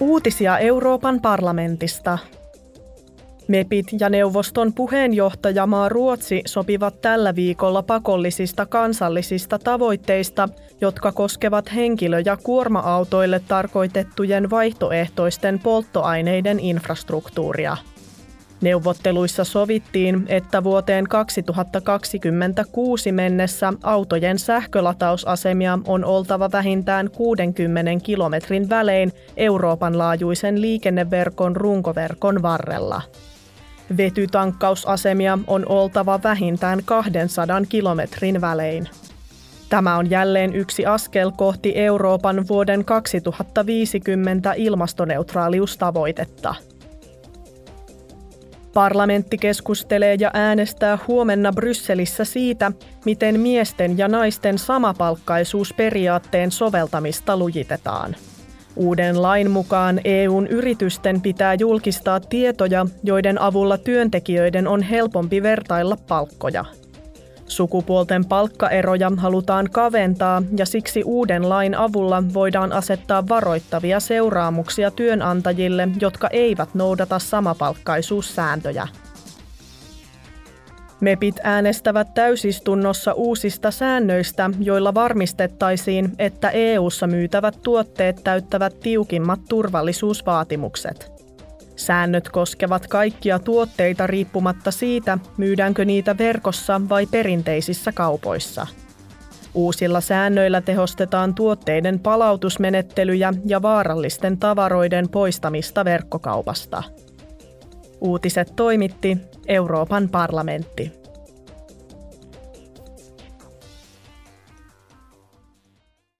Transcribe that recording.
Uutisia Euroopan parlamentista. MEPit ja neuvoston puheenjohtajamaa Ruotsi sopivat tällä viikolla pakollisista kansallisista tavoitteista, jotka koskevat henkilö- ja kuorma-autoille tarkoitettujen vaihtoehtoisten polttoaineiden infrastruktuuria. Neuvotteluissa sovittiin, että vuoteen 2026 mennessä autojen sähkölatausasemia on oltava vähintään 60 kilometrin välein Euroopan laajuisen liikenneverkon runkoverkon varrella. Vetytankkausasemia on oltava vähintään 200 kilometrin välein. Tämä on jälleen yksi askel kohti Euroopan vuoden 2050 ilmastoneutraaliustavoitetta. Parlamentti keskustelee ja äänestää huomenna Brysselissä siitä, miten miesten ja naisten samapalkkaisuusperiaatteen soveltamista lujitetaan. Uuden lain mukaan EUn yritysten pitää julkistaa tietoja, joiden avulla työntekijöiden on helpompi vertailla palkkoja. Sukupuolten palkkaeroja halutaan kaventaa ja siksi uuden lain avulla voidaan asettaa varoittavia seuraamuksia työnantajille, jotka eivät noudata samapalkkaisuussääntöjä. MEPit äänestävät täysistunnossa uusista säännöistä, joilla varmistettaisiin, että EU:ssa myytävät tuotteet täyttävät tiukimmat turvallisuusvaatimukset. Säännöt koskevat kaikkia tuotteita riippumatta siitä, myydäänkö niitä verkossa vai perinteisissä kaupoissa. Uusilla säännöillä tehostetaan tuotteiden palautusmenettelyjä ja vaarallisten tavaroiden poistamista verkkokaupasta. Uutiset toimitti Euroopan parlamentti.